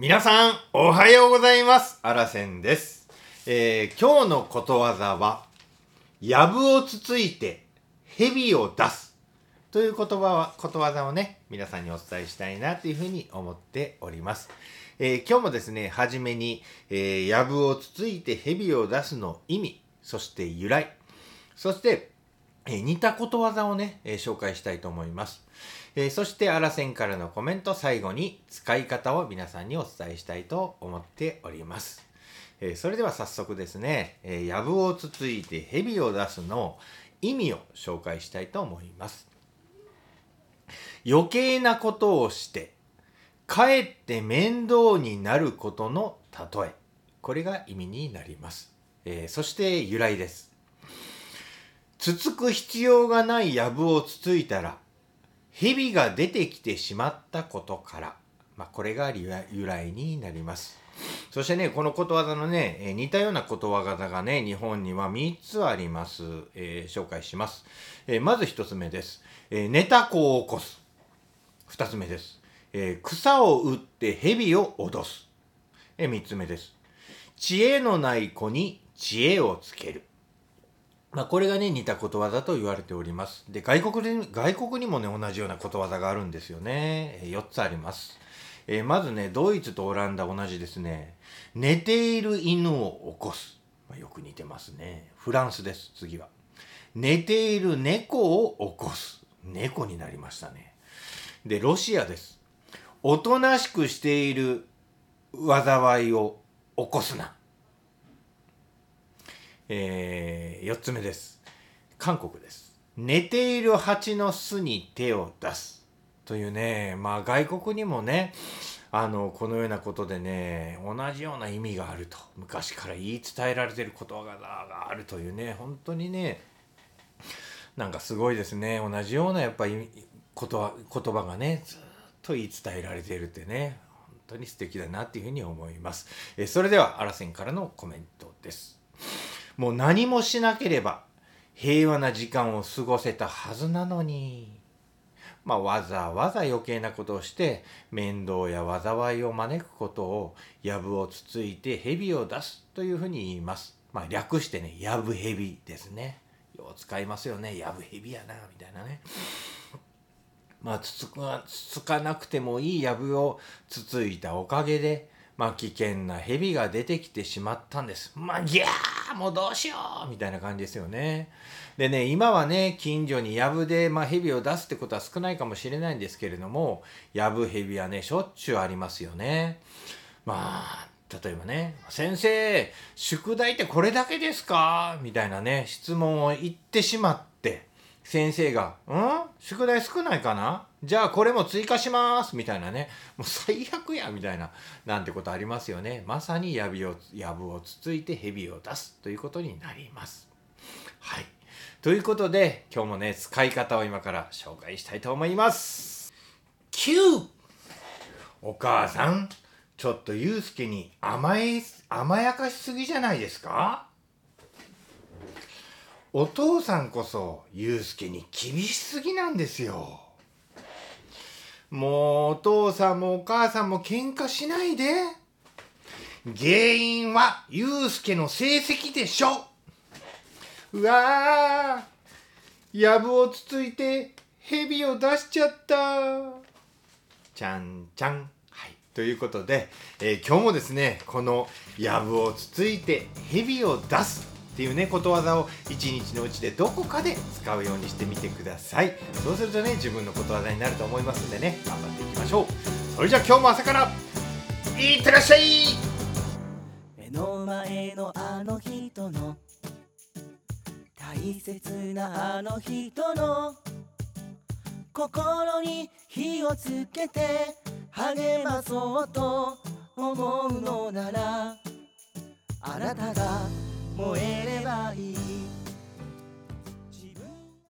皆さん、おはようございます。あらせんです。えー今日のことわざは、やぶをつついて、蛇を出す。という言葉は、ことわざをね、皆さんにお伝えしたいなというふうに思っております。えー今日もですね、はじめに、えー、やぶをつついて蛇を出すの意味、そして由来、そして、え似たことわざをね、え紹介したいと思います。えそして、あらせんからのコメント、最後に使い方を皆さんにお伝えしたいと思っております。えそれでは早速ですね、えー、やぶをつついて蛇を出すの意味を紹介したいと思います。余計なことをして、かえって面倒になることの例え。これが意味になります。えーそして由来です。つつく必要がないやぶをつついたら、蛇が出てきてしまったことから、まあ、これが由来になります。そしてね、このことわざのね、え似たようなことわざがね、日本には3つあります。えー紹介します。えーまず1つ目です。えー寝た子を起こす。2つ目です。え草を打って蛇を脅す。え3つ目です。知恵のない子に知恵をつける。まあ、これがね、似たことわざと言われております。で、外国で、外国にもね、同じようなことわざがあるんですよね。え4つあります。えーまずね、ドイツとオランダ同じですね。寝ている犬を起こす。まあ、よく似てますね。フランスです、次は。寝ている猫を起こす。猫になりましたね。で、ロシアです。おとなしくしている災いを起こすな。えー、4つ目です。韓国です。寝ている蜂の巣に手を出す。というね、まあ外国にもね、あの、このようなことでね、同じような意味があると。昔から言い伝えられてることがあるというね、本当にね、なんかすごいですね。同じようなやっぱり言葉がね、ずっと言い伝えられてるってね、本当に素敵だなっていうふうに思います。えそれでは、あらせんからのコメントです。もう何もしなければ平和な時間を過ごせたはずなのに。まあ、わざわざ余計なことをして面倒や災いを招くことをやぶをつついて蛇を出すというふうに言います。まあ、略してね、やぶ蛇ですね。よう使いますよね。やぶ蛇やな、みたいなね。まあ、つつかつつかなくてもいいやぶをつついたおかげで、まあ、危険な蛇が出てきてしまったんです。まあ、ギャーもうどうしようみたいな感じですよね。でね、今はね、近所にやぶで、まあ、蛇を出すってことは少ないかもしれないんですけれども、やぶ蛇はね、しょっちゅうありますよね。まあ、例えばね、先生、宿題ってこれだけですか？みたいなね、質問を言ってしまって、先生が、ん？宿題少ないかな？じゃあこれも追加しますみたいなね。もう最悪やみたいな、なんてことありますよね。まさにやびを、やぶをつついて蛇を出すということになります。はい。ということで、今日もね、使い方を今から紹介したいと思います。9! お母さん、ちょっとゆうすけに甘え、甘やかしすぎじゃないですか？お父さんこそゆうすけに厳しすぎなんですよ。もうお父さんもお母さんも喧嘩しないで。原因はゆうすけの成績でしょ。うわー、やぶをつついて蛇を出しちゃった。ちゃんちゃん。はい。ということで、えー今日もですね、このやぶをつついて蛇を出すっていうね、ことわざを一日のうちでどこかで使うようにしてみてください。そうするとね、自分のことわざになると思いますんでね、頑張っていきましょう。それじゃあ今日も朝から、いってらっしゃい目の前のあの人の大切なあの人の心に火をつけて励まそうと思うのならあなたが燃えればいい。